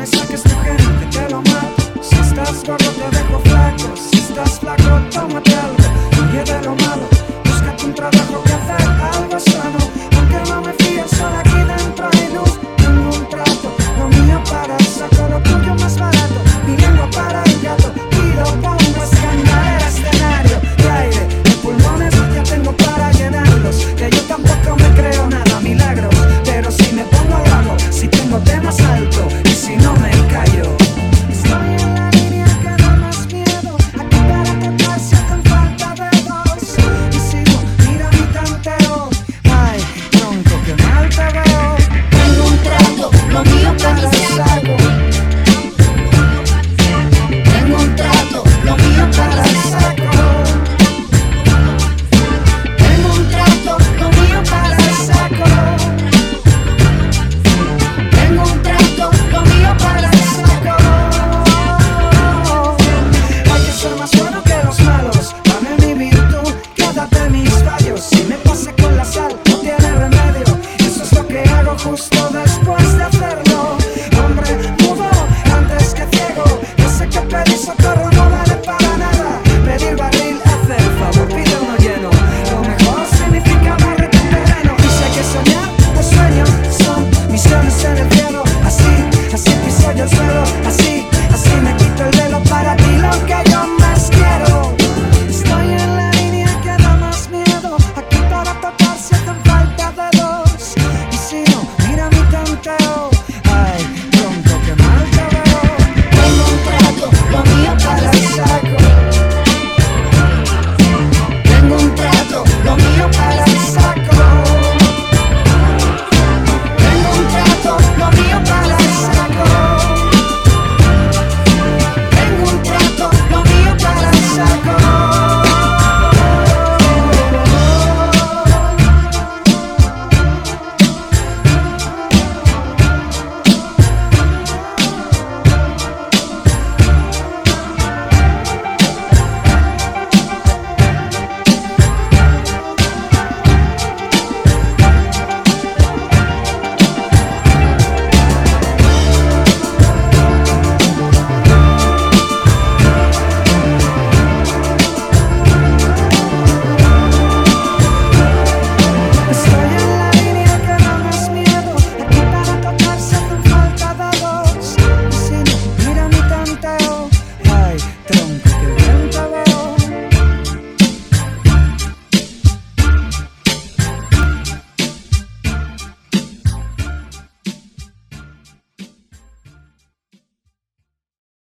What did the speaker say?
me saques tu gerente, te lo mato. Si estás gordo, te dejo dame mi virtud, quédate mis fallos. Si me pasé con la sal, no tiene remedio. Eso es lo que hago justo.